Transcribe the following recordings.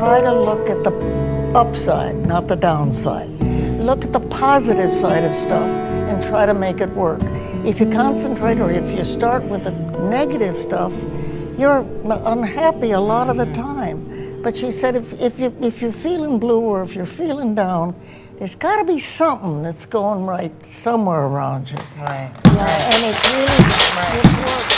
try to look at the upside, not the downside. Look at the positive side of stuff and try to make it work. If you concentrate or if you start with the negative stuff, you're unhappy a lot of the time. But she said if, if, you, if you're feeling blue or if you're feeling down, there's got to be something that's going right somewhere around you. Right. Yeah, and it really it works.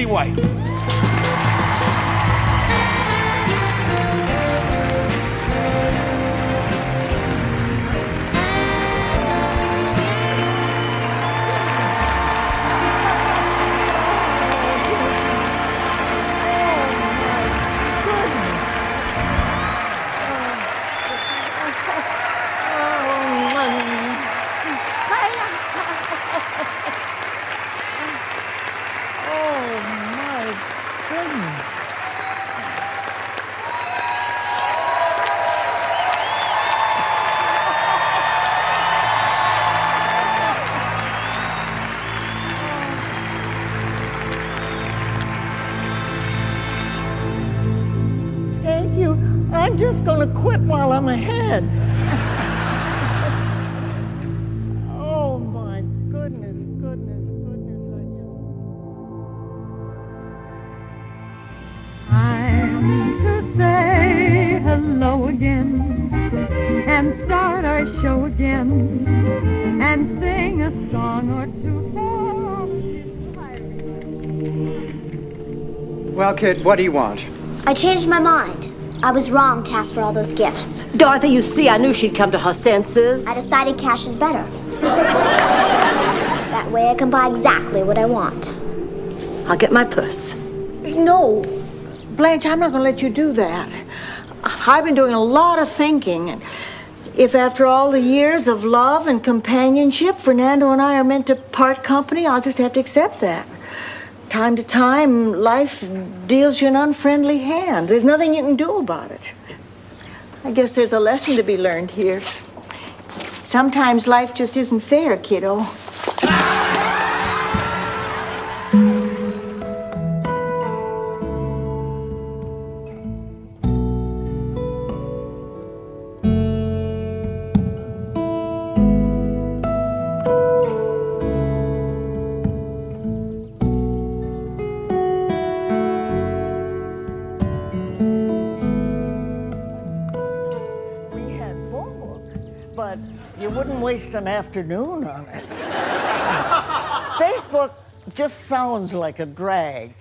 Betty just going to quit while I'm ahead. oh my goodness, goodness, goodness. I just. I'm to say hello again and start our show again and sing a song or two for you. Well, kid, what do you want? I changed my mind. I was wrong to ask for all those gifts. Dorothy, you see, I knew she'd come to her senses. I decided cash is better. that way I can buy exactly what I want. I'll get my purse. No, Blanche, I'm not going to let you do that. I've been doing a lot of thinking. And if after all the years of love and companionship, Fernando and I are meant to part company, I'll just have to accept that. Time to time, life deals you an unfriendly hand. There's nothing you can do about it. I guess there's a lesson to be learned here. Sometimes life just isn't fair, kiddo. Waste an afternoon on it. Facebook just sounds like a drag.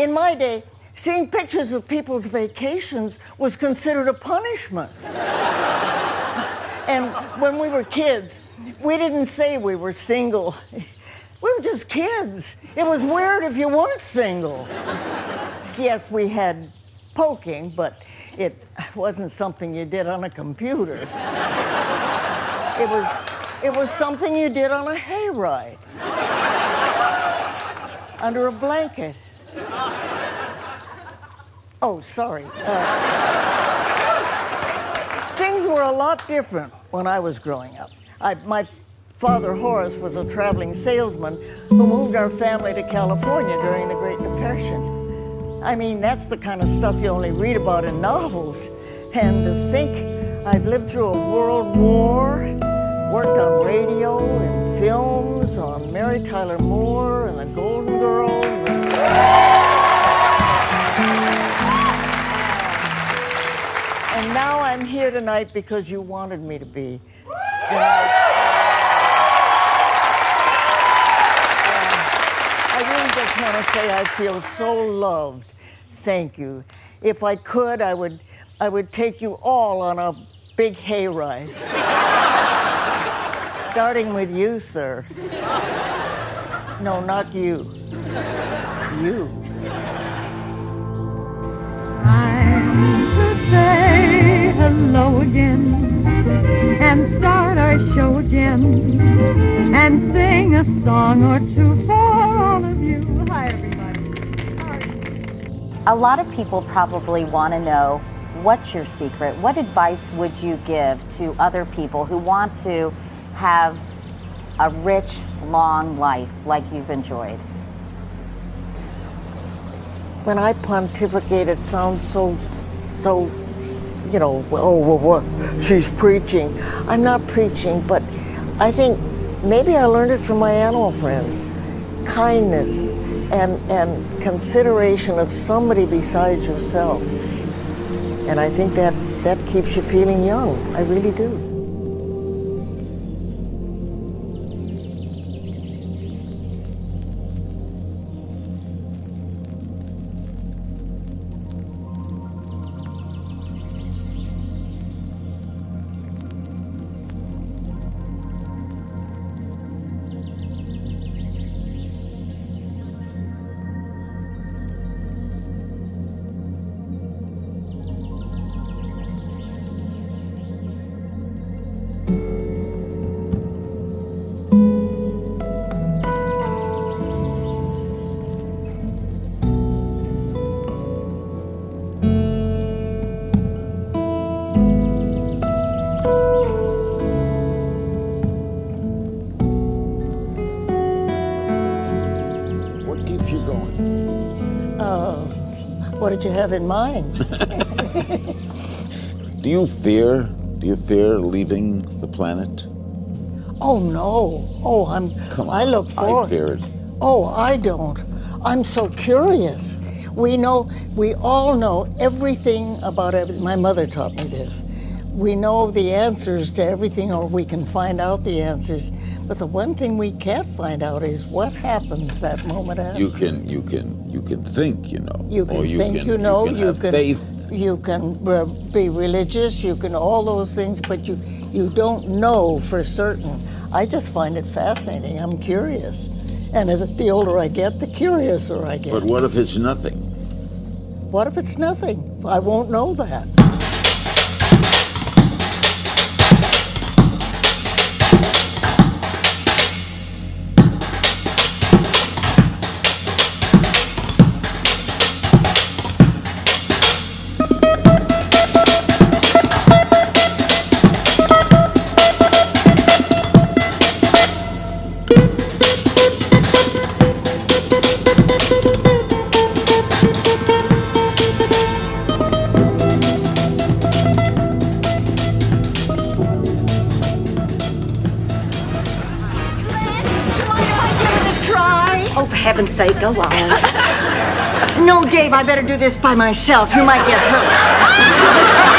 In my day, seeing pictures of people's vacations was considered a punishment. and when we were kids, we didn't say we were single. We were just kids. It was weird if you weren't single. Yes, we had poking, but it wasn't something you did on a computer. It was, it was something you did on a hayride under a blanket. Oh, sorry. Uh, things were a lot different when I was growing up. I, my father, Horace, was a traveling salesman who moved our family to California during the Great Depression. I mean, that's the kind of stuff you only read about in novels. And to think I've lived through a world war, worked on radio and films, on Mary Tyler Moore and the Golden Girls. and- now I'm here tonight because you wanted me to be. And I, I really just want to say I feel so loved. Thank you. If I could, I would, I would take you all on a big hayride. Starting with you, sir. No, not you. You. I'm to say hello again and start our show again and sing a song or two for all of you. Hi, everybody. You? A lot of people probably want to know what's your secret? What advice would you give to other people who want to have a rich, long life like you've enjoyed? When I pontificate, it sounds so, so, you know, oh? She's preaching. I'm not preaching, but I think maybe I learned it from my animal friends. Kindness and, and consideration of somebody besides yourself. And I think that, that keeps you feeling young. I really do. What did you have in mind? Do you fear? Do you fear leaving the planet? Oh no. Oh, I'm. Come on. I look forward. I fear it. Oh, I don't. I'm so curious. We know, we all know everything about everything. My mother taught me this. We know the answers to everything, or we can find out the answers. But the one thing we can't find out is what happens that moment after. You can, you can, you can think, you know. You can or think you know. You can have faith. You can uh, be religious. You can all those things, but you you don't know for certain. I just find it fascinating. I'm curious, and as the older I get, the curiouser I get. But what if it's nothing? What if it's nothing? I won't know that. Go on. No, Dave, I better do this by myself. You might get hurt.